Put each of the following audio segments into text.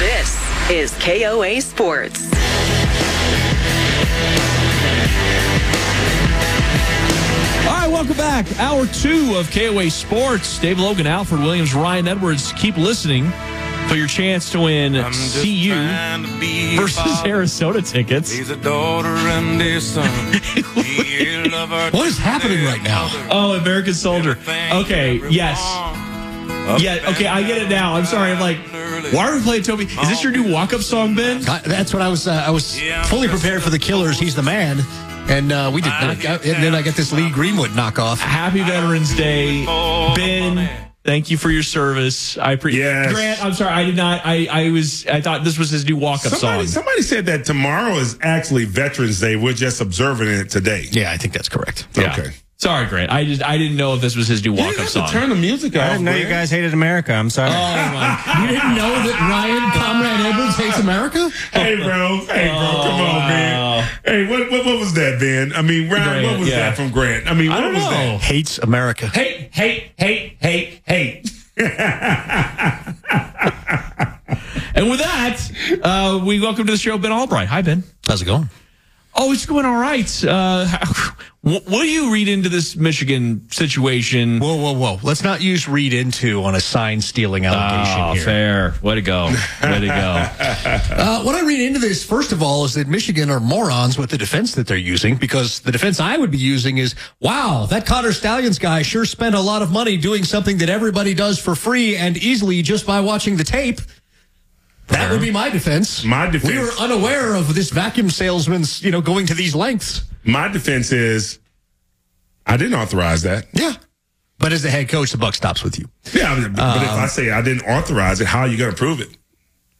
This is KOA Sports. All right, welcome back. Hour two of KOA Sports. Dave Logan, Alfred Williams, Ryan Edwards. Keep listening for your chance to win CU versus Arizona tickets. He's a daughter and a son. what is happening right now? Oh, American Soldier. Okay, yes. Yeah, okay, I get it now. I'm sorry. I'm like, why are we playing Toby? Is this your new walk-up song, Ben? I, that's what I was. Uh, I was fully prepared for the Killers. He's the man. And uh, we did not. And then I get this Lee Greenwood knockoff. Happy Veterans Day, Ben. Thank you for your service. I appreciate. Yes. Grant, I'm sorry. I did not. I, I was. I thought this was his new walk-up somebody, song. Somebody said that tomorrow is actually Veterans Day. We're just observing it today. Yeah, I think that's correct. Yeah. Okay. Sorry, Grant. I just I didn't know if this was his new You walk-up didn't song. turn the music off. I didn't know you guys hated America. I'm sorry. Oh my! You didn't know that Ryan Comrade Edwards hates America? Hey, bro. Hey, bro. Come on, man. Hey, what, what what was that, Ben? I mean, Ryan, Grant, what was yeah. that from Grant? I mean, what I don't was know. that? Hates America. Hate, hate, hate, hate, hate. And with that, uh, we welcome to the show Ben Albright. Hi, Ben. How's it going? Oh, it's going all right. Uh, what, what do you read into this Michigan situation? Whoa, whoa, whoa. Let's not use read into on a sign stealing allegation Oh, here. fair. Way to go. Way to go. Uh, what I read into this, first of all, is that Michigan are morons with the defense that they're using because the defense I would be using is, wow, that Connor Stalions guy sure spent a lot of money doing something that everybody does for free and easily just by watching the tape. That would be my defense. My defense. We were unaware of this vacuum salesman's, you know, going to these lengths. My defense is, I didn't authorize that. Yeah. But as the head coach, the buck stops with you. Yeah, but, but if I um, say I didn't authorize it, how are you going to prove it?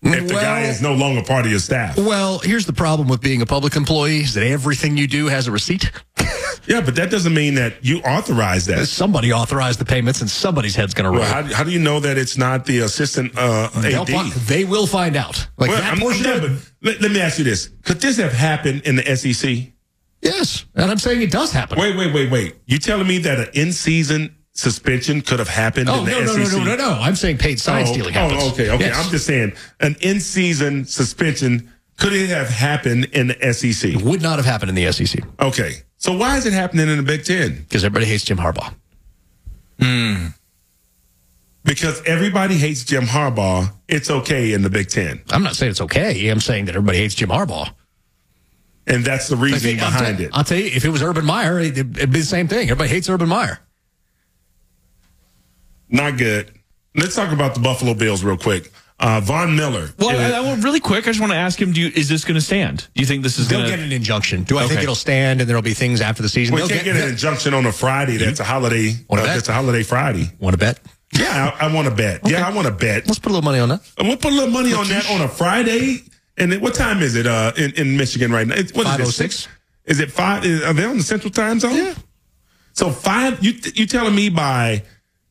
If the guy is no longer part of your staff. Well, here's the problem with being a public employee is that everything you do has a receipt. Yeah, but that doesn't mean that you authorize that. Somebody authorized the payments and somebody's head's going to roll. Well, how, how do you know that it's not the assistant uh, AD? they will find out. Like Well, that I'm- portion it. let, let me ask you this: Could this have happened in the SEC? Yes. And I'm saying it does happen. Wait, wait, wait, wait. You're telling me that an in-season suspension could have happened Oh, in the no, no, SEC? no, no, no, no. I'm saying paid sign Oh, stealing oh, okay, okay. Yes. I'm just saying an in-season suspension could it have happened in the SEC? Would not have happened in the SEC Okay, so why is it happening in the Big Ten? because everybody hates Jim Harbaugh. Hmm. Because everybody hates Jim Harbaugh. It's okay in the Big Ten, I'm not saying it's okay. I'm saying that everybody hates Jim Harbaugh. and that's the reasoning I'll behind it. I'll tell you, if it was Urban Meyer, it- it'd be the same thing. Everybody hates Urban Meyer. Not good. Let's talk about the Buffalo Bills real quick. Uh, Von Miller. Well, Uh, I, I, want- really quick, I just want to ask him: Do you, is this going to stand? Do you think this is They'll going get an injunction. Do I think it'll stand and there'll be things after the season? we They'll can't get, an injunction on a Friday. That's a holiday. Wanna Uh, bet? that's a holiday Friday. Want to bet? Yeah, I, I want to bet. Yeah, I want to bet. Let's put a little money on that. And we'll put a little money on that on a Friday. And then what time is it uh, in, in Michigan right now? It's, what is it, 5:06? Is it five? Is, are they on the Central Time Zone? Yeah. So five. You you telling me by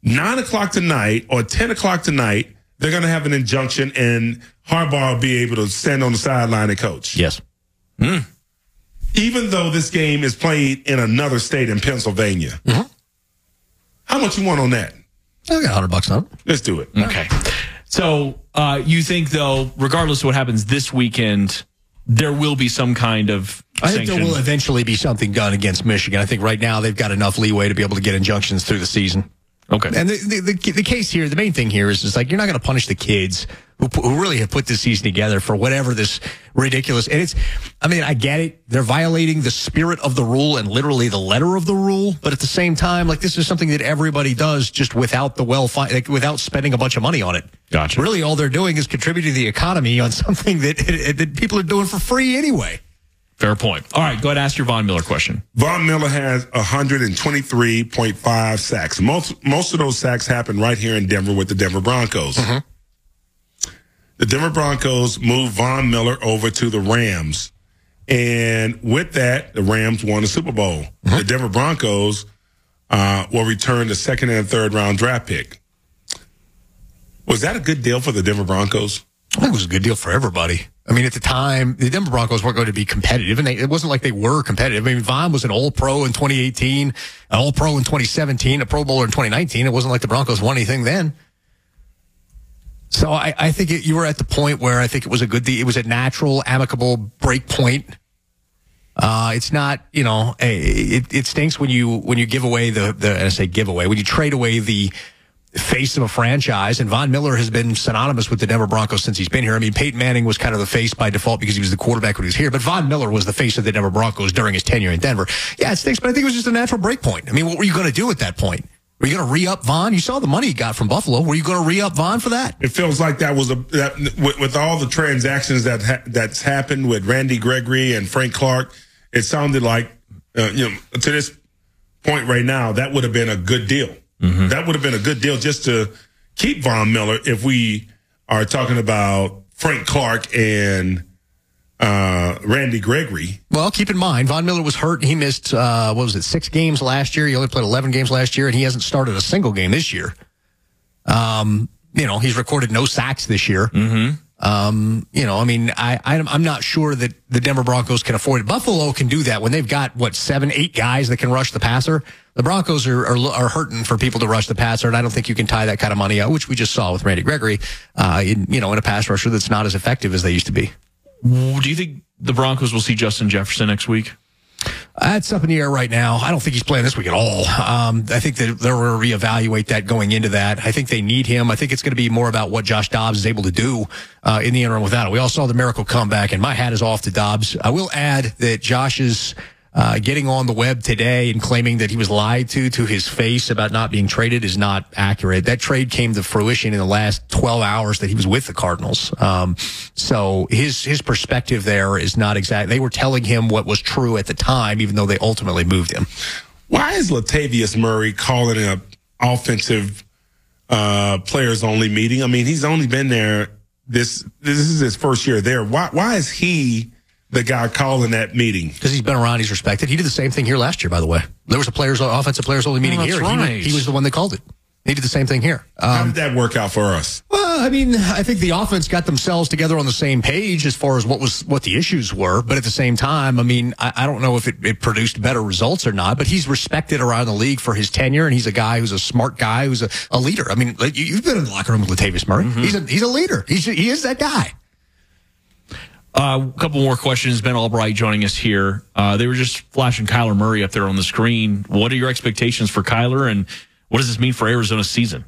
nine o'clock tonight or ten o'clock tonight they're going to have an injunction and Harbaugh will be able to stand on the sideline and coach, Yes. even though this game is played in another state in Pennsylvania. Mm-hmm. How much you want on that? I got hundred bucks on it. Let's do it. Okay. So uh, you think, though, regardless of what happens this weekend, there will be some kind of I think there will eventually be something done against Michigan. I think right now they've got enough leeway to be able to get injunctions through the season. Okay. And the, the, the, the case here, the main thing here is, is like, you're not going to punish the kids who, who really have put this season together for whatever this ridiculous. And it's, I mean, I get it. They're violating the spirit of the rule and literally the letter of the rule. But at the same time, like, this is something that everybody does just without the well, fi- like, without spending a bunch of money on it. Gotcha. Really, all they're doing is contributing to the economy on something that, that people are doing for free anyway. Fair point. All right, go ahead and ask your Von Miller question. Von Miller has 123.5 sacks. Most most of those sacks happen right here in Denver with the Denver Broncos. the Denver Broncos moved Von Miller over to the Rams. And with that, the Rams won the Super Bowl. The Denver Broncos uh, will return the second and third round draft pick. Was that a good deal for the Denver Broncos? I think it was a good deal for everybody. I mean, at the time, the Denver Broncos weren't going to be competitive, and they, it wasn't like they were competitive. I mean, Von was an All Pro in 2018, an All Pro in 2017, a Pro Bowler in 2019. It wasn't like the Broncos won anything then. So I, I think it, you were at the point where I think it was a good, it was a natural, amicable break point. Uh, it's not, you know, it, it stinks when you when you give away the the I say give away when you trade away the face of a franchise. And Von Miller has been synonymous with the Denver Broncos since he's been here. I mean, Peyton Manning was kind of the face by default because he was the quarterback when he was here, but Von Miller was the face of the Denver Broncos during his tenure in Denver. Yeah, it stinks, but I think it was just a natural break point. I mean, what were you going to do at that point? Were you going to re up Von? You saw the money he got from Buffalo. Were you going to re up Von for that? It feels like that was a that with, with all the transactions that ha- that's happened with Randy Gregory and Frank Clark. It sounded like uh, you know to this point right now that would have been a good deal. Mm-hmm. That would have been a good deal just to keep Von Miller if we are talking about Frank Clark and uh, Randy Gregory. Well, keep in mind, Von Miller was hurt. He missed, uh, what was it, six games last year. He only played 11 games last year, and he hasn't started a single game this year. Um, you know, he's recorded no sacks this year. Mm-hmm. Um, you know, I mean, I, I'm not sure that the Denver Broncos can afford it. Buffalo can do that when they've got what seven, eight guys that can rush the passer. The Broncos are, are, are hurting for people to rush the passer, and I don't think you can tie that kind of money out, which we just saw with Randy Gregory. Uh, in, you know, in a pass rusher that's not as effective as they used to be. Do you think the Broncos will see Justin Jefferson next week? That's up in the air right now. I don't think he's playing this week at all. Um, I think that they'll reevaluate that going into that. I think they need him. I think it's going to be more about what Josh Dobbs is able to do uh, in the interim without it. We all saw the miracle comeback, and my hat is off to Dobbs. I will add that Josh's uh, getting on the web today and claiming that he was lied to to his face about not being traded is not accurate. That trade came to fruition in the last 12 hours that he was with the Cardinals. Um, so his his perspective there is not exact. They were telling him what was true at the time, even though they ultimately moved him. Why is Latavius Murray calling an offensive uh, players only meeting? I mean, he's only been there this this is his first year there. Why why is he the guy calling that meeting? Because he's been around, he's respected. He did the same thing here last year, by the way. There was a players offensive players only meeting Oh, here. that's He- He, was the one that called it. He did the same thing here. How Um, did that work out for us? well, I mean, I think the offense got themselves together on the same page as far as what was what the issues were. But at the same time, I mean, I, I don't know if it, it produced better results or not. But he's respected around the league for his tenure, and he's a guy who's a smart guy, who's a, a leader. I mean, you, you've been in the locker room with Latavius Murray. He's a he's a leader. He's he is that guy. Uh, a couple more questions. Ben Albright joining us here. Uh, they were just flashing Kyler Murray up there on the screen. What are your expectations for Kyler, and what does this mean for Arizona's season?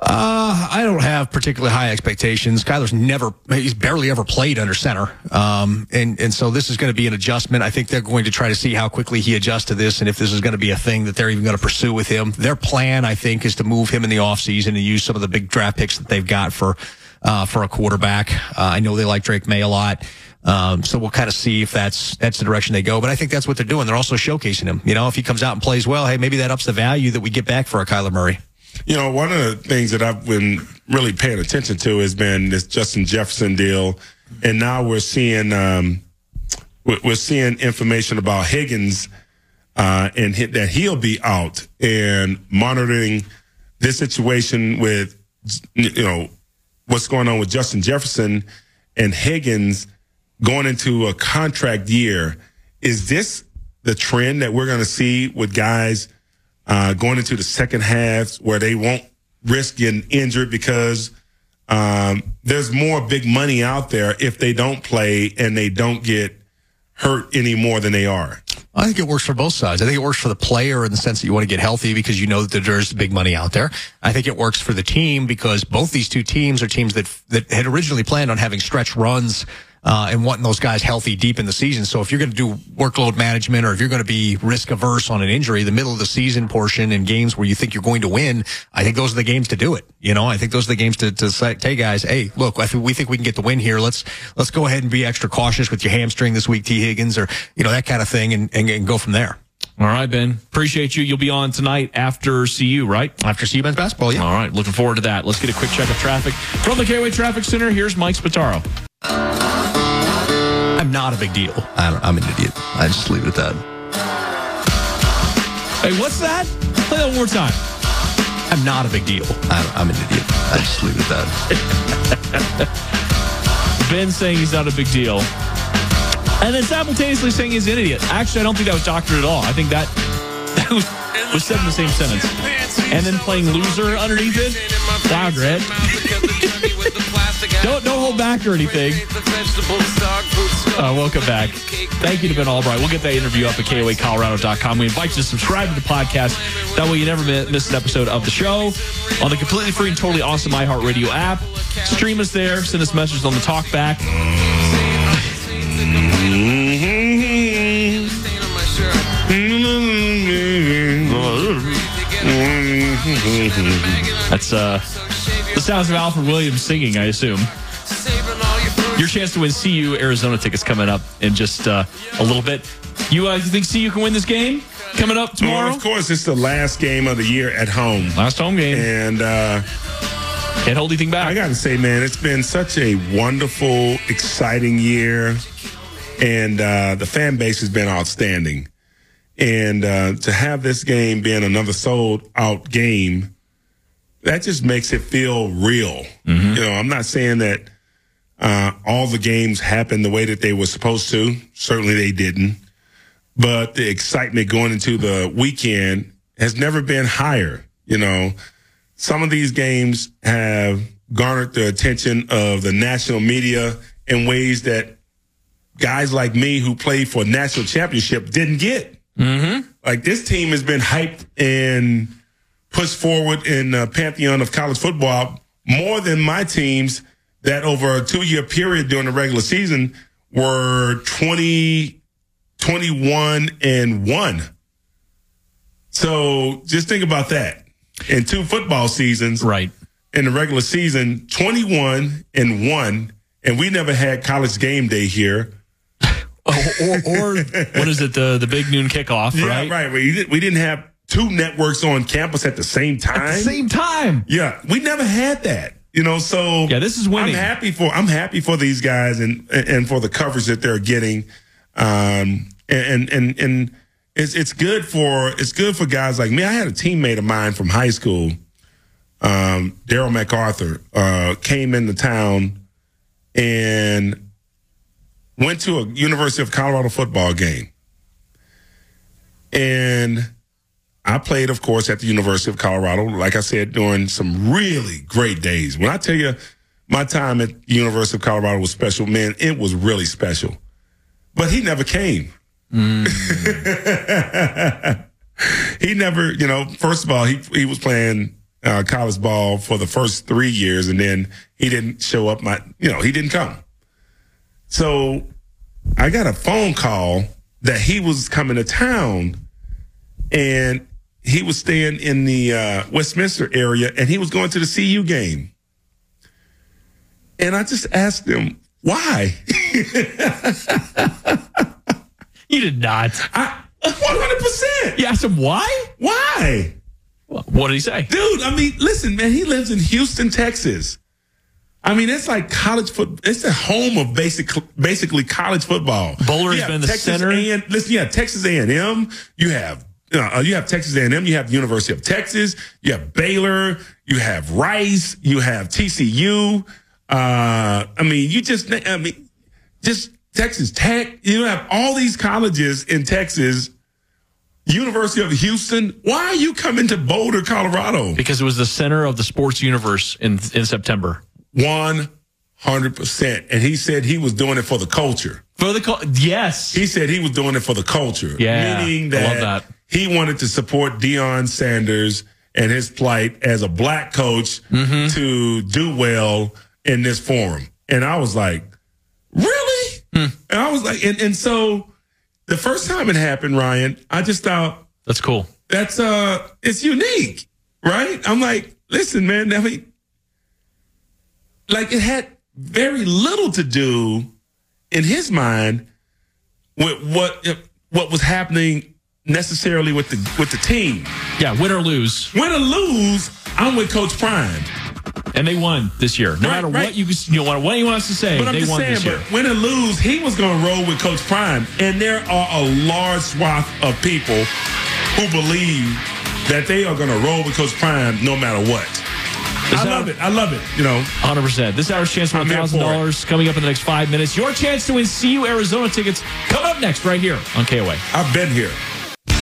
Uh, I don't have particularly high expectations. Kyler's never, he's barely ever played under center. Um, and, and so this is going to be an adjustment. I think they're going to try to see how quickly he adjusts to this and if this is going to be a thing that they're even going to pursue with him. Their plan, I think, is to move him in the offseason and use some of the big draft picks that they've got for, uh, for a quarterback. Uh, I know they like Drake Maye a lot. Um, so we'll kind of see if that's that's the direction they go. But I think that's what they're doing. They're also showcasing him. You know, if he comes out and plays well, hey, maybe that ups the value that we get back for a Kyler Murray. You know, one of the things that I've been really paying attention to has been this Justin Jefferson deal, and now we're seeing um, we're seeing information about Higgins uh, and that he'll be out and monitoring this situation with you know what's going on with Justin Jefferson and Higgins going into a contract year. Is this the trend that we're going to see with guys uh, going into the second half where they won't risk getting injured because um, there's more big money out there if they don't play and they don't get hurt any more than they are? I think it works for both sides. I think it works for the player in the sense that you want to get healthy because you know that there's big money out there. I think it works for the team because both these two teams are teams that that had originally planned on having stretch runs uh, and wanting those guys healthy deep in the season. So if you're going to do workload management or if you're going to be risk averse on an injury, the middle of the season portion and games where you think you're going to win, I think those are the games to do it. You know, I think those are the games to, to say, hey guys, hey, look, I think we think we can get the win here. Let's, let's go ahead and be extra cautious with your hamstring this week, Tee Higgins, or, you know, that kind of thing and, and, and go from there. All right, Ben. Appreciate you. You'll be on tonight after CU, right? After CU men's basketball, yeah. All right. Looking forward to that. Let's get a quick check of traffic from the KOA Traffic Center. Here's Mike Spataro. I'm not a big deal. I don't, I'm an idiot. I just leave it at that. Hey, what's that? Play that one more time. I'm not a big deal. I don't, I'm an idiot. I just leave it at that. Ben saying he's not a big deal. And then simultaneously saying he's an idiot. Actually, I don't think that was doctored at all. I think that, that was, was said in the same sentence. And then playing loser underneath it. Wow, Grant. don't, don't hold back or anything. Uh, welcome back. Thank you to Ben Albright. We'll get that interview up at KOAColorado.com. We invite you to subscribe to the podcast. That way you never miss an episode of the show on the completely free and totally awesome iHeartRadio app. Stream us there. Send us messages on the talk back. That's uh, sounds of Alfred Williams singing, I assume. Your chance to win CU Arizona tickets coming up in just uh, a little bit. You, uh, think CU can win this game coming up tomorrow? Well, of course, it's the last game of the year at home. Last home game. And uh, can't hold anything back. I got to say, man, it's been such a wonderful, exciting year. And uh, the fan base has been outstanding. And uh, to have this game being another sold out game, that just makes it feel real. Mm-hmm. You know, I'm not saying that uh, all the games happened the way that they were supposed to. Certainly they didn't. But the excitement going into the weekend has never been higher. You know, some of these games have garnered the attention of the national media in ways that guys like me who played for national championship didn't get. Mm-hmm. Like this team has been hyped and pushed forward in the pantheon of college football more than my teams that over a two year period during the regular season were 20, 21 and one. So just think about that. In two football seasons, right? In the regular season, 21 and one, and we never had college game day here. Oh, or, or what is it? The the big noon kickoff, yeah, right? right. We, we didn't have two networks on campus at the same time. At the same time. Yeah, we never had that. You know, so yeah, this is winning. I'm happy for I'm happy for these guys and and for the coverage that they're getting, um, and and and it's it's good for it's good for guys like me. I had a teammate of mine from high school, um, Daryl MacArthur, uh, came into town and went to a University of Colorado football game. And I played, of course, at the University of Colorado, like I said, during some really great days. When I tell you my time at the University of Colorado was special, man, it was really special. But he never came. Mm. he never, you know, first of all, he, he was playing uh, college ball for the first three years, and then he didn't show up. My, you know, he didn't come. So I got a phone call that he was coming to town, and he was staying in the uh, Westminster area, and he was going to the CU game. And I just asked him why. you did not. I, 100%. You asked him why? Why? What did he say? Dude, I mean, listen, man, he lives in Houston, Texas. I mean, it's like college football. It's the home of basic, basically college football. Boulder has been the Texas center. A&M, listen, yeah, Texas A&M. You have uh, you have Texas A&M. You have the University of Texas. You have Baylor. You have Rice. You have TCU. Uh, I mean, you just I mean, just Texas Tech. You have all these colleges in Texas. University of Houston. Why are you coming to Boulder, Colorado? Because it was the center of the sports universe in in September. One hundred percent. And he said he was doing it for the culture. For the cul- yes, He said he was doing it for the culture. Yeah, meaning I love that. He wanted to support Deion Sanders and his plight as a black coach Mm-hmm. to do well in this forum. And I was like, really? Hmm. And I was like, and, and so the first time it happened, Ryan, I just thought that's cool. that's uh it's unique, right? I'm like, listen, man, I mean, like it had very little to do in his mind with what what was happening necessarily with the with the team. Yeah, win or lose. Win or lose, I'm with Coach Prime. And they won this year. No Right, matter right. what you you know what he wants to say, But I'm they just won saying, this year. but win or lose, he was going to roll with Coach Prime, and there are a large swath of people who believe that they are going to roll with Coach Prime no matter what. Is I that- love it. I love it. You know, 100%. This hour's chance for I'm here for $1,000 coming up in the next five minutes. Your chance to win CU Arizona tickets come up next right here on KOA. I've been here.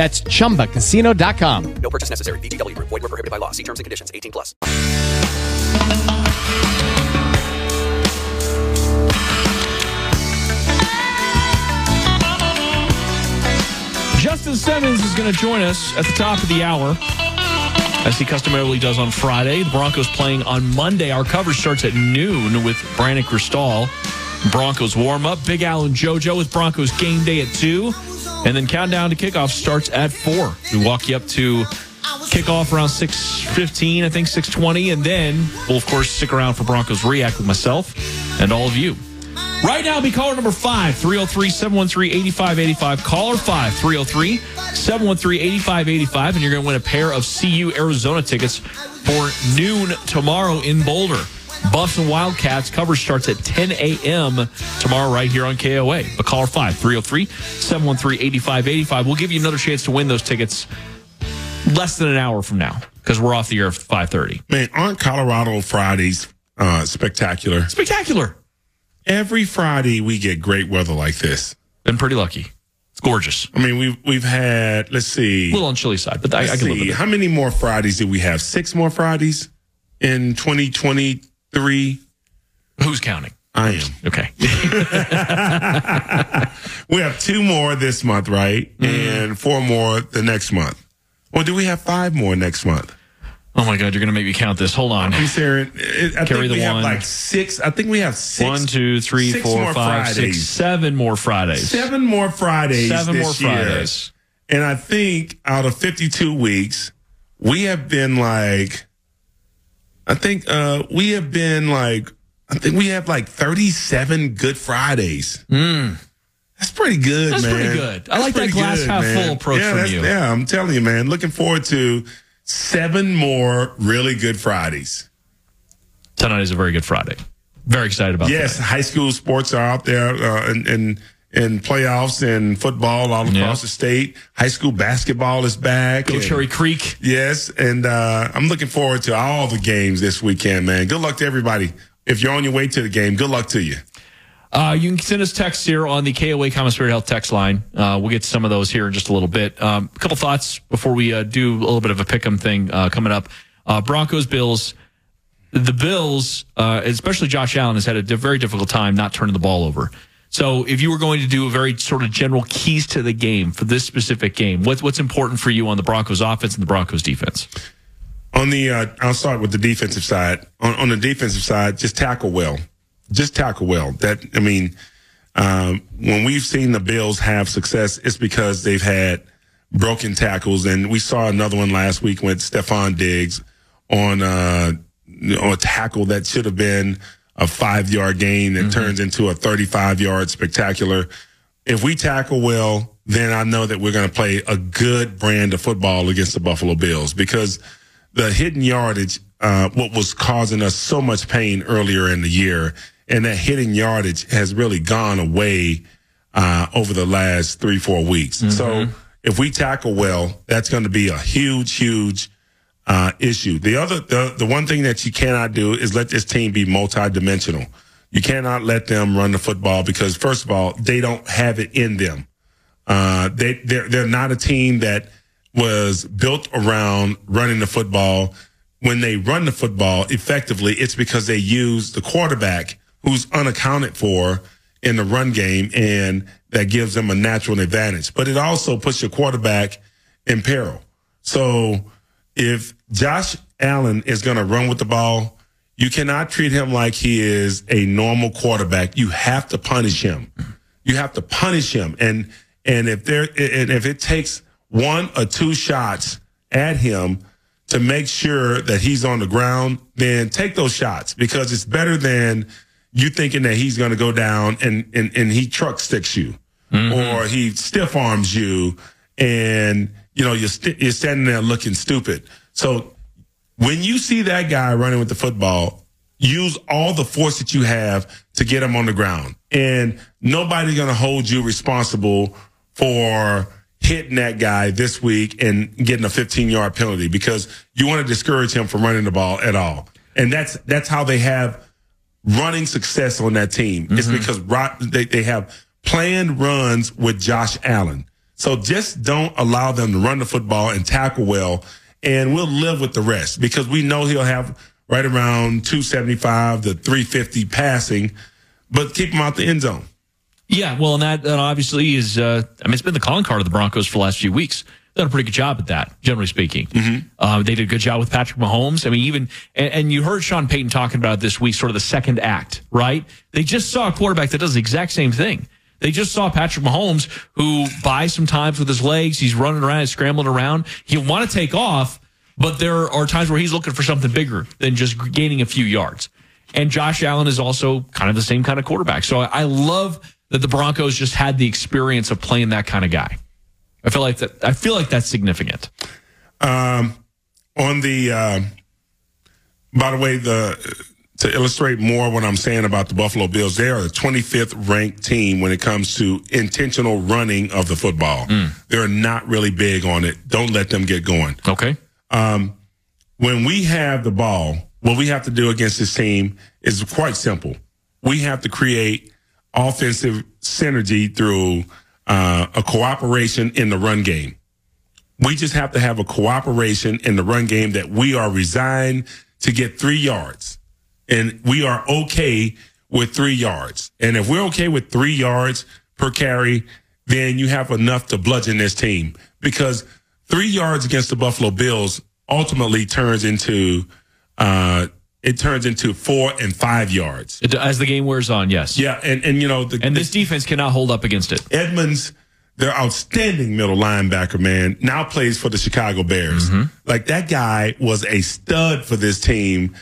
That's chumbacasino.com. No purchase necessary. VGW Group. Void were prohibited by law. See terms and conditions. 18 plus. Justin Simmons is going to join us at the top of the hour, as he customarily does on Friday. The Broncos playing on Monday. Our coverage starts at noon with Brandon Krisztal. Broncos warm up. Big Al and JoJo with Broncos game day at 2. And then countdown to kickoff starts at 4. We walk you up to kickoff around 6.15, I think 6.20. And then we'll, of course, stick around for Broncos React with myself and all of you. Right now, be caller number 5 303 713 8585. Caller 5 303 713 8585. And you're going to win a pair of CU Arizona tickets for noon tomorrow in Boulder. Buffs and Wildcats coverage starts at 10 a.m. tomorrow, right here on KOA. But caller 5 303 713 8585. We'll give you another chance to win those tickets less than an hour from now because we're off the air at 5.30. Man, aren't Colorado Fridays uh, spectacular? Spectacular. Every Friday we get great weather like this. Been pretty lucky. It's gorgeous. I mean, we've we've had. Let's see. A little on chilly side, but I, I can live with it. How many more Fridays did we have? Six more Fridays in 2023. Who's counting? I am. Okay. We have two more this month, right? Mm-hmm. And four more the next month. Or do we have five more next month? Oh my God, you're going to make me count this. Hold on. I'm it- I Carry think the we have one. like six. I think we have six. One, two, three, six four, more five, six, Fridays. seven more Fridays. Seven more Fridays. Seven this more year. Fridays. And I think out of 52 weeks, we have been like, I think uh, we have been like, I think we have like 37 Good Fridays. That's pretty good. That's man. pretty good. I like that glass half man. full approach yeah, from you. Yeah, I'm telling you, man. Looking forward to seven more really good Fridays. Tonight is a very good Friday. Very excited about Yes, that. high school sports are out there uh, in, in in playoffs and football all across Yeah. the state. High school basketball is back. Go and- Cherry Creek. Yes, and uh, I'm looking forward to all the games this weekend, man. Good luck to everybody. If you're on your way to the game, good luck to you. Uh, you can send us texts here on the KOA Common Spirit Health text line. Uh, we'll get to some of those here in just a little bit. Um, a couple thoughts before we uh, do a little bit of a pick 'em thing uh, coming up. Uh, Broncos, Bills. The Bills, uh, especially Josh Allen, has had a very difficult time not turning the ball over. So, if you were going to do a very sort of general keys to the game for this specific game, what's what's important for you on the Broncos offense and the Broncos defense? On the, uh, I'll start with the defensive side. On, on the defensive side, just tackle well. Just tackle well. That I mean, um, when we've seen the Bills have success, it's because they've had broken tackles, and we saw another one last week with Stefon Diggs on uh, on a tackle that should have been a five yard gain that turns into a 35 yard spectacular. If we tackle well, then I know that we're going to play a good brand of football against the Buffalo Bills because the hidden yardage, uh, what was causing us so much pain earlier in the year, and that hidden yardage has really gone away uh, over the last three, four weeks. So if we tackle well, that's going to be a huge, huge uh, issue. The other, the, the one thing that you cannot do is let this team be multidimensional. You cannot let them run the football because, first of all, they don't have it in them. Uh, they they're they're not a team that was built around running the football. When they run the football effectively, it's because they use the quarterback who's unaccounted for in the run game, and that gives them a natural advantage. But it also puts your quarterback in peril. So if Josh Allen is going to run with the ball, you cannot treat him like he is a normal quarterback. You have to punish him. You have to punish him. And and if there and if it takes one or two shots at him to make sure that he's on the ground, then take those shots because it's better than you thinking that he's going to go down and, and, and he truck sticks you mm-hmm. or he stiff arms you and, you know, you're, st- you're standing there looking stupid. So when you see that guy running with the football, use all the force that you have to get him on the ground. And nobody's going to hold you responsible for hitting that guy this week and getting a 15 yard penalty because you want to discourage him from running the ball at all. And that's, that's how they have running success on that team. It's mm-hmm. because they, they have planned runs with Josh Allen. So just don't allow them to run the football and tackle well, and we'll live with the rest because we know he'll have right around 275 to 350 passing, but keep him out the end zone. Yeah, well, and that, that obviously is, uh, I mean, it's been the calling card of the Broncos for the last few weeks. They've done a pretty good job at that, generally speaking. Uh, they did a good job with Patrick Mahomes. I mean, even, and, and you heard Sean Payton talking about this week, sort of the second act, right? They just saw a quarterback that does the exact same thing. They just saw Patrick Mahomes, who buys some times with his legs. He's running around, he's scrambling around. He'll want to take off, but there are times where he's looking for something bigger than just gaining a few yards. And Josh Allen is also kind of the same kind of quarterback. So I, love that the Broncos just had the experience of playing that kind of guy. I feel like that. I feel like that's significant. Um, on the, uh, by the way, the to illustrate more what I'm saying about the Buffalo Bills, they are the 25th ranked team when it comes to intentional running of the football. They're not really big on it. Don't let them get going. Okay. Um, when we have the ball, what we have to do against this team is quite simple. We have to create offensive synergy through uh, a cooperation in the run game. We just have to have a cooperation in the run game that we are resigned to get three yards. And we are okay with three yards. And if we're okay with three yards per carry, then you have enough to bludgeon this team because three yards against the Buffalo Bills ultimately turns into, uh, it turns into four and five yards. As the game wears on, yes. Yeah. And, and you know, the, And this defense cannot hold up against it. Edmunds, their outstanding middle linebacker, man, now plays for the Chicago Bears. Like that guy was a stud for this team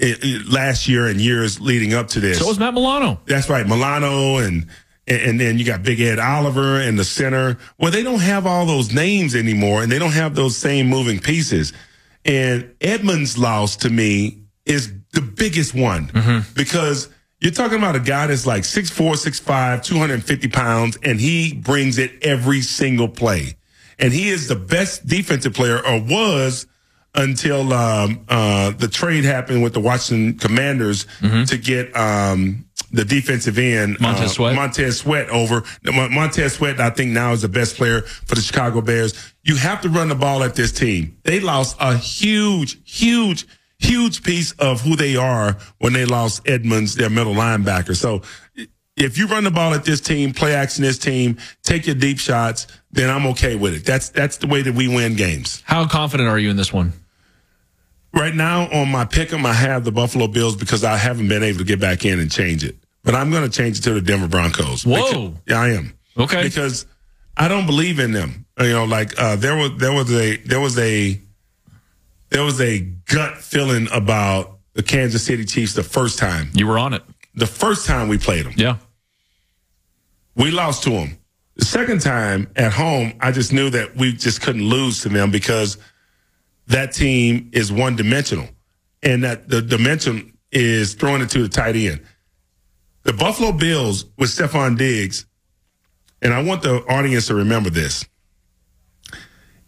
i- i- last year and years leading up to this. So was Matt Milano. That's right, Milano and and then you got Big Ed Oliver in the center. Well, they don't have all those names anymore, and they don't have those same moving pieces. And Edmunds' loss to me is the biggest one mm-hmm. because you're talking about a guy that's like 6'4, 6'5, 250 pounds, and he brings it every single play. And he is the best defensive player, or was until um, uh, the trade happened with the Washington Commanders to get um, the defensive end Montez uh, Sweat. Montez Sweat over. Mon- Montez Sweat, I think now is the best player for the Chicago Bears. You have to run the ball at this team. They lost a huge, huge, huge piece of who they are when they lost Edmunds, their middle linebacker. So if you run the ball at this team, play action this team, take your deep shots, then I'm okay with it. That's that's the way that we win games. How confident are you in this one? Right now on my pick 'em, I have the Buffalo Bills because I haven't been able to get back in and change it. But I'm going to change it to the Denver Broncos. Whoa. Because- yeah, I am. Okay. Because I don't believe in them. You know, like uh, there was there was a there was a there was a gut feeling about the Kansas City Chiefs the first time. You were on it. The first time we played them. Yeah. We lost to them. The second time at home, I just knew that we just couldn't lose to them because that team is one dimensional and that the dimension is throwing it to the tight end. The Buffalo Bills with Stefon Diggs, and I want the audience to remember this.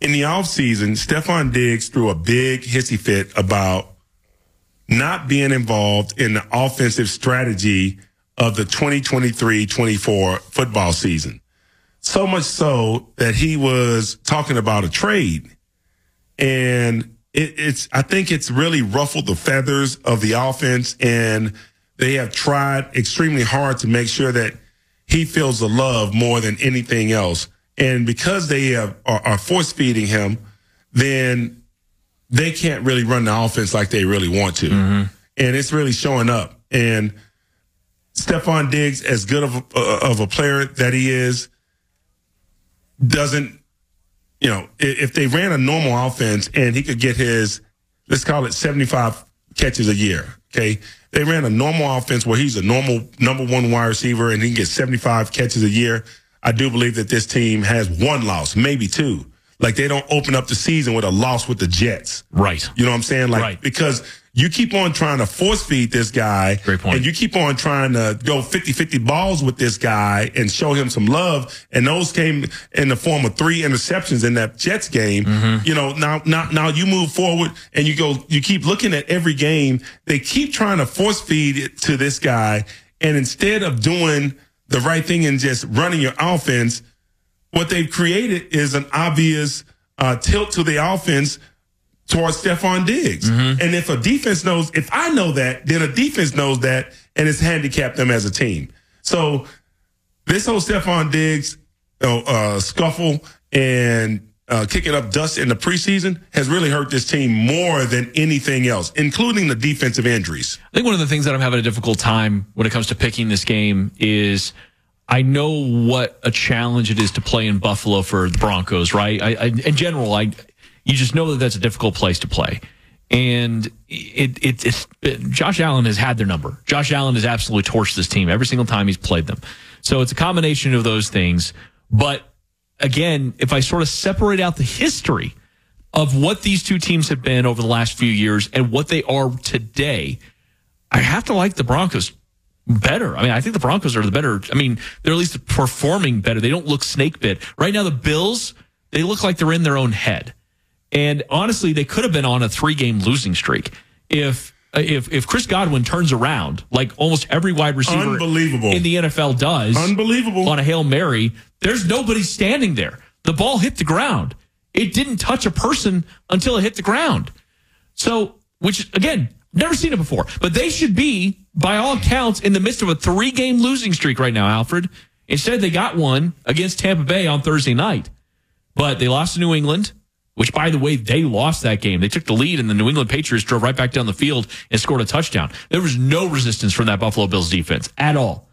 In the offseason, Stefon Diggs threw a big hissy fit about not being involved in the offensive strategy of the 2023-24 football season. So much so that he was talking about a trade. And it, it's, I think it's really ruffled the feathers of the offense. And they have tried extremely hard to make sure that he feels the love more than anything else. And because they have, are, are force feeding him, then they can't really run the offense like they really want to. Mm-hmm. And it's really showing up. And Stefon Diggs, as good of a, of a player that he is, doesn't, you know, if they ran a normal offense and he could get his, let's call it 75 catches a year, okay? They ran a normal offense where he's a normal number one wide receiver and he can get 75 catches a year. I do believe that this team has one loss, maybe two. Like they don't open up the season with a loss with the Jets. Right. You know what I'm saying? Like Right. because you keep on trying to force feed this guy. Great point. And you keep on trying to go 50-50 balls with this guy and show him some love. And those came in the form of three interceptions in that Jets game. Mm-hmm. You know, now now now you move forward and you go you keep looking at every game. They keep trying to force feed it to this guy. And instead of doing the right thing and just running your offense, what they've created is an obvious uh, tilt to the offense towards Stefon Diggs. And if a defense knows, if I know that, then a defense knows that and it's handicapped them as a team. So this whole Stefon Diggs you know, uh, scuffle and uh, kicking up dust in the preseason has really hurt this team more than anything else, including the defensive injuries. I think one of the things that I'm having a difficult time when it comes to picking this game is I know what a challenge it is to play in Buffalo for the Broncos, right? I, I, in general, I you just know that that's a difficult place to play. And it, it, it's it, Josh Allen has had their number. Josh Allen has absolutely torched this team every single time he's played them. So it's a combination of those things. But again, if I sort of separate out the history of what these two teams have been over the last few years and what they are today, I have to like the Broncos better. I mean, I think the Broncos are the better. I mean, they're at least performing better. They don't look snake bit. Right now, the Bills, they look like they're in their own head. And honestly, they could have been on a three game losing streak if if if Chris Godwin turns around like almost every wide receiver Unbelievable. in the NFL does. Unbelievable. On a Hail Mary, there's nobody standing there. The ball hit the ground. It didn't touch a person until it hit the ground. So, which again, never seen it before. But they should be, by all accounts, in the midst of a three game losing streak right now, Alfred. Instead, they got one against Tampa Bay on Thursday night. But they lost to New England, which, by the way, they lost that game. They took the lead, and the New England Patriots drove right back down the field and scored a touchdown. There was no resistance from that Buffalo Bills defense at all.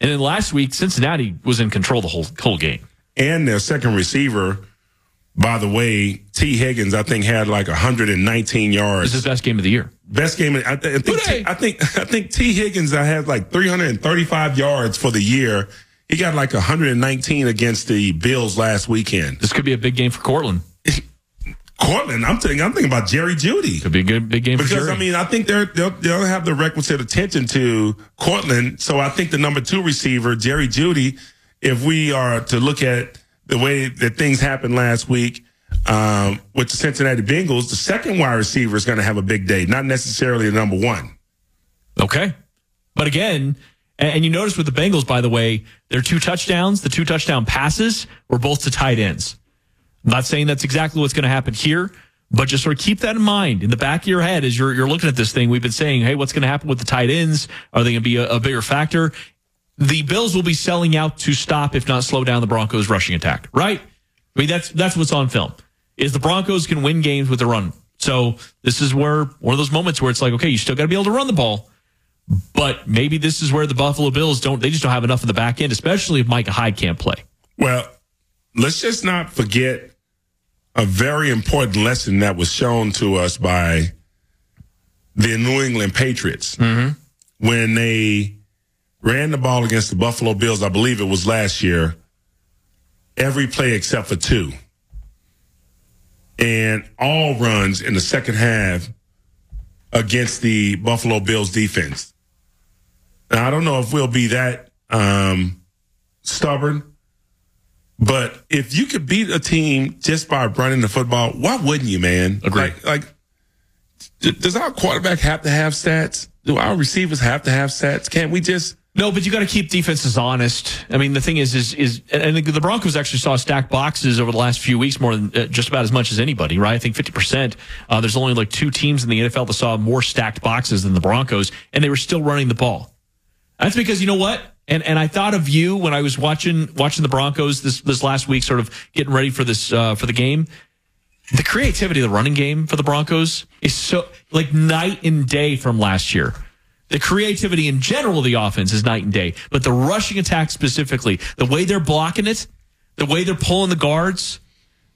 And then last week, Cincinnati was in control the whole whole game. and their second receiver. By the way, T. Higgins, I think, had like 119 yards. This is best game of the year. Best game. I, th- I think. They? I think. I think T. Higgins. I had like 335 yards for the year. He got like 119 against the Bills last weekend. This could be a big game for Courtland. Courtland. I'm thinking. I'm thinking about Jerry Jeudy. Could be a good big game for Because I mean, I think they're they'll, they'll have the requisite attention to Courtland. So I think the number two receiver, Jerry Jeudy, if we are to look at the way that things happened last week um, with the Cincinnati Bengals, the second wide receiver is going to have a big day, not necessarily the number one. Okay. But again, and, you notice with the Bengals, by the way, their two touchdowns, the two touchdown passes were both to tight ends. I'm not saying that's exactly what's going to happen here, but just sort of keep that in mind in the back of your head as you're, you're looking at this thing. We've been saying, hey, what's going to happen with the tight ends? Are they going to be a, a bigger factor? The Bills will be selling out to stop, if not slow down, the Broncos' rushing attack, right? I mean, that's that's what's on film. Is the Broncos can win games with the run. So this is where one of those moments where it's like, okay, you still got to be able to run the ball. But maybe this is where the Buffalo Bills don't, they just don't have enough in the back end, especially if Micah Hyde can't play. Well, let's just not forget a very important lesson that was shown to us by the New England Patriots mm-hmm. when they ran the ball against the Buffalo Bills. I believe it was last year. Every play except for two, and all runs in the second half against the Buffalo Bills defense. Now, I don't know if we'll be that um, stubborn. But if you could beat a team just by running the football, why wouldn't you, man? Agree. Like, like d- does our quarterback have to have stats? Do our receivers have to have stats? Can't we just? No, but you got to keep defenses honest. I mean, the thing is, is, is, and the Broncos actually saw stacked boxes over the last few weeks more than uh, just about as much as anybody, right? I think 50%. Uh, there's only like two teams in the NFL that saw more stacked boxes than the Broncos, and they were still running the ball. That's because you know what? And and I thought of you when I was watching watching the Broncos this this last week, sort of getting ready for this uh, for the game. the creativity of the running game for the Broncos is so like night and day from last year. The creativity in general of the offense is night and day, but the rushing attack specifically, the way they're blocking it, the way they're pulling the guards,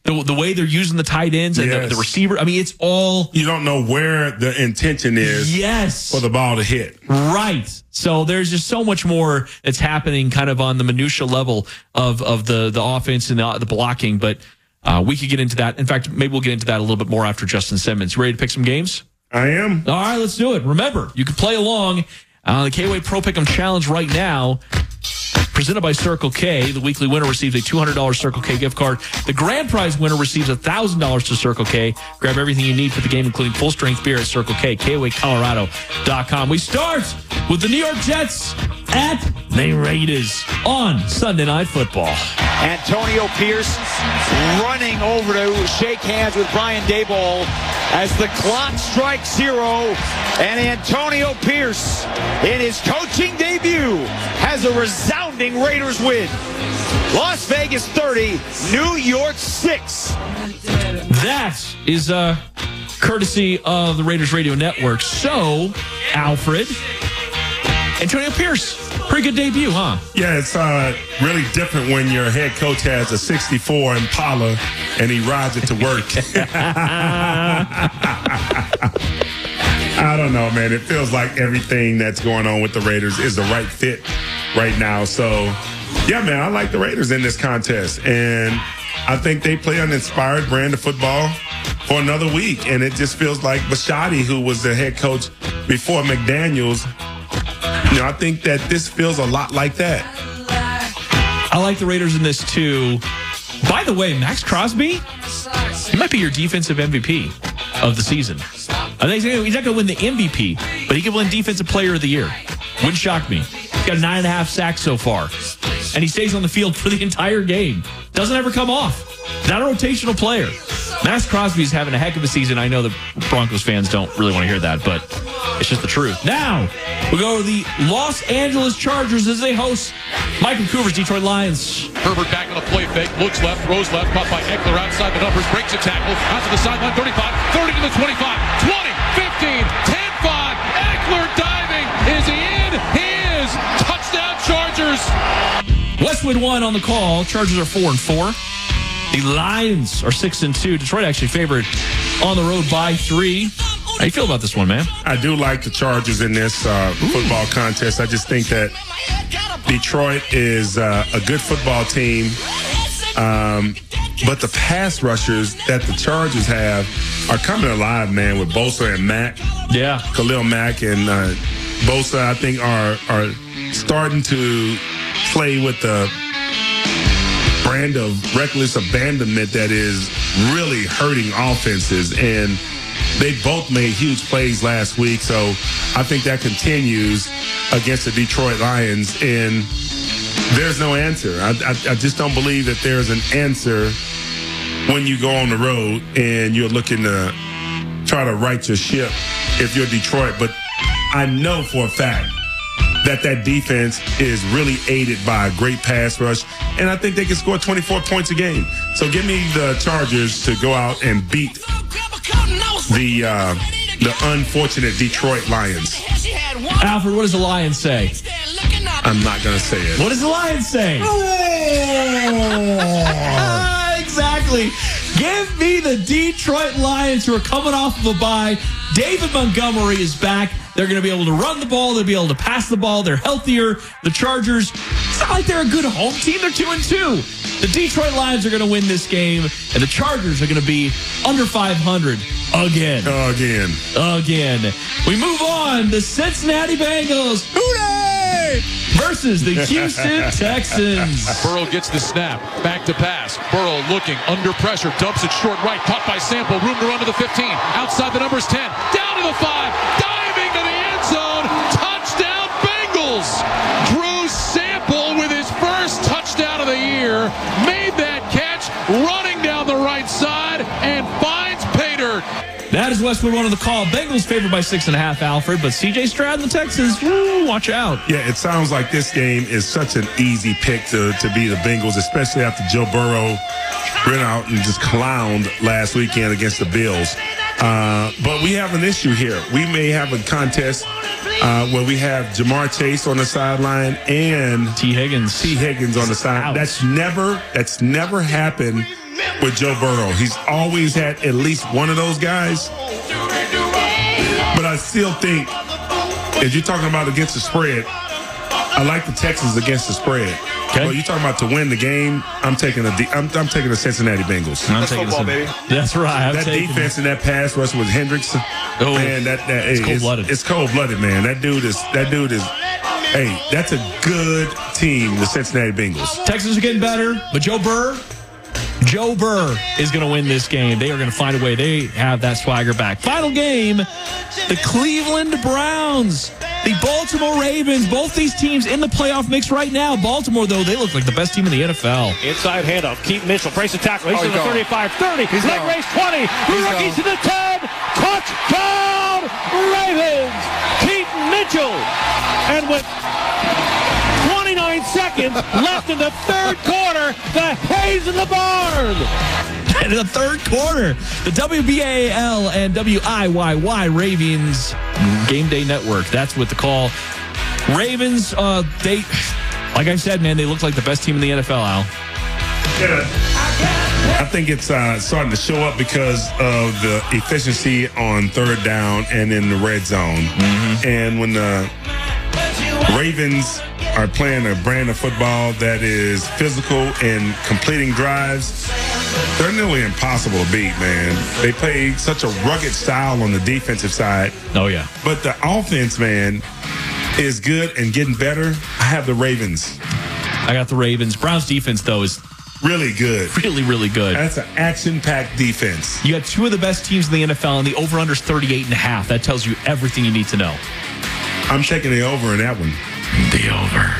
the, the way they're using the tight ends and the, Yes. the receiver. I mean, it's all You don't know where the intention is yes for the ball to hit. Right. So there's just so much more that's happening kind of on the minutia level of, of the, the offense and the, the blocking. But uh, we could get into that. In fact, maybe we'll get into that a little bit more after Justin Simmons. Ready to pick some games? I am. All right, let's do it. Remember, you can play along on the KOA Pro Pick'em Challenge right now. Presented by Circle K, the weekly winner receives a $200 Circle K gift card. The grand prize winner receives $1,000 to Circle K. Grab everything you need for the game, including full strength beer at Circle K, KOAColorado.com. We start with the New York Jets at the Raiders on Sunday Night Football. Antonio Pierce running over to shake hands with Brian Daboll as the clock strikes zero. And Antonio Pierce, in his coaching debut, has a resounding Raiders win. Las Vegas 30, New York 6. That is uh, courtesy of the Raiders Radio Network. So, Alfred, Antonio Pierce, pretty good debut, huh? Yeah, it's uh, really different when your head coach has a 64 Impala and he rides it to work. I don't know, man. It feels like everything that's going on with the Raiders is the right fit right now. So, yeah, man, I like the Raiders in this contest. And I think they play an inspired brand of football for another week. And it just feels like Bisaccia, who was the head coach before McDaniels, you know, I think that this feels a lot like that. I like the Raiders in this too. By the way, Maxx Crosby, he might be your defensive MVP of the season. I think he's not going to win the MVP, but he could win Defensive Player of the Year. Wouldn't shock me. He's got nine and a half sacks so far, and he stays on the field for the entire game. Doesn't ever come off. Not a rotational player. Maxx Crosby's having a heck of a season. I know the Broncos fans don't really want to hear that, but it's just the truth. Now, we go to the Los Angeles Chargers as they host Michael Cooper's Detroit Lions. Herbert back on the play fake, looks left, throws left, caught by Ekeler outside the numbers, breaks a tackle, out to the sideline, 35, 30 to the 25, 20, 15, 10, 5. Ekeler diving. Is he in? He is. Touchdown Chargers. Westwood one on the call. Chargers are four and four. The Lions are six and two. Detroit actually favored on the road by three. How you feel about this one, man? I do like the Chargers in this uh, football contest. I just think that Detroit is uh, a good football team. Um, but the pass rushers that the Chargers have are coming alive, man, with Bosa and Mack. Yeah. Khalil Mack and uh, Bosa, I think, are are starting to play with the brand of reckless abandonment that is really hurting offenses. And they both made huge plays last week. So I think that continues against the Detroit Lions. And there's no answer. I, I, I just don't believe that there's an answer when you go on the road and you're looking to try to right your ship if you're Detroit. But I know for a fact that that defense is really aided by a great pass rush, and I think they can score 24 points a game. So give me the Chargers to go out and beat the uh, the unfortunate Detroit Lions. Alfred, what does the Lions say? I'm not gonna say it. What does the Lions say? exactly. Give me the Detroit Lions who are coming off of a bye. David Montgomery is back. They're going to be able to run the ball. They'll be able to pass the ball. They're healthier. The Chargers, it's not like they're a good home team. They're two and two. The Detroit Lions are going to win this game, and the Chargers are going to be under 500 again. Again. Again. We move on. The Cincinnati Bengals. Hooray! Versus the Houston Texans. Burrow gets the snap. Back to pass. Burrow looking under pressure. Dumps it short right. Caught by Sample. Room to run to the 15. Outside the numbers 10. Down to the 5. Diving That is Westwood one of the call. Bengals favored by six and a half, Alfred, but CJ Stroud and the Texans, woo, watch out. Yeah, it sounds like this game is such an easy pick to, to be the Bengals, especially after Joe Burrow went out and just clowned last weekend against the Bills. Uh, but we have an issue here. We may have a contest uh, where we have Ja'Marr Chase on the sideline and Tee Higgins. Tee Higgins on the side. That's never that's never happened with Joe Burrow. He's always had at least one of those guys. But I still think, if you're talking about against the spread, I like the Texans against the spread. Okay. But you're talking about to win the game. I'm taking the I'm, I'm taking the Cincinnati Bengals. I'm taking football, baby. That's right. I'm that defense and that pass rush with Hendricks. Oh, man, that that it's cold blooded. It's, it's cold blooded, man. That dude is that dude is. Hey, that's a good team, the Cincinnati Bengals. Texans are getting better, but Joe Burr, Joe Burr is going to win this game. They are going to find a way. They have that swagger back. Final game the Cleveland Browns, the Baltimore Ravens. Both these teams in the playoff mix right now. Baltimore, though, they look like the best team in the NFL. Inside handoff. Keaton Mitchell breaks the tackle. He's oh, to the 35 30. He's leg gone. race 20. Rookie to the 10. Touchdown, Ravens. Keaton Mitchell. And with 29 seconds left in the third quarter. The Hayes in the barn. in the third quarter, the WBAL and WIYY Ravens Game Day Network. That's what the call. Ravens, uh, they, like I said, man, they look like the best team in the NFL, Al. Yeah. I think it's uh, starting to show up because of the efficiency on third down and in the red zone. Mm-hmm. And when the Ravens are playing a brand of football that is physical and completing drives. They're nearly impossible to beat, man. They play such a rugged style on the defensive side. Oh, yeah. But the offense, man, is good and getting better. I have the Ravens. I got the Ravens. Browns defense, though, is really good. Really, really good. That's an action packed defense. You got two of the best teams in the NFL, and the over under is 38 and a half. That tells you everything you need to know. I'm taking the over in that one. The over.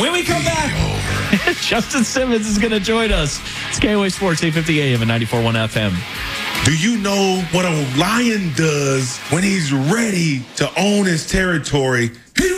When we come the back, Justin Simmons is going to join us. It's KOA Sports 850 AM and 94.1 FM. Do you know what a lion does when he's ready to own his territory? He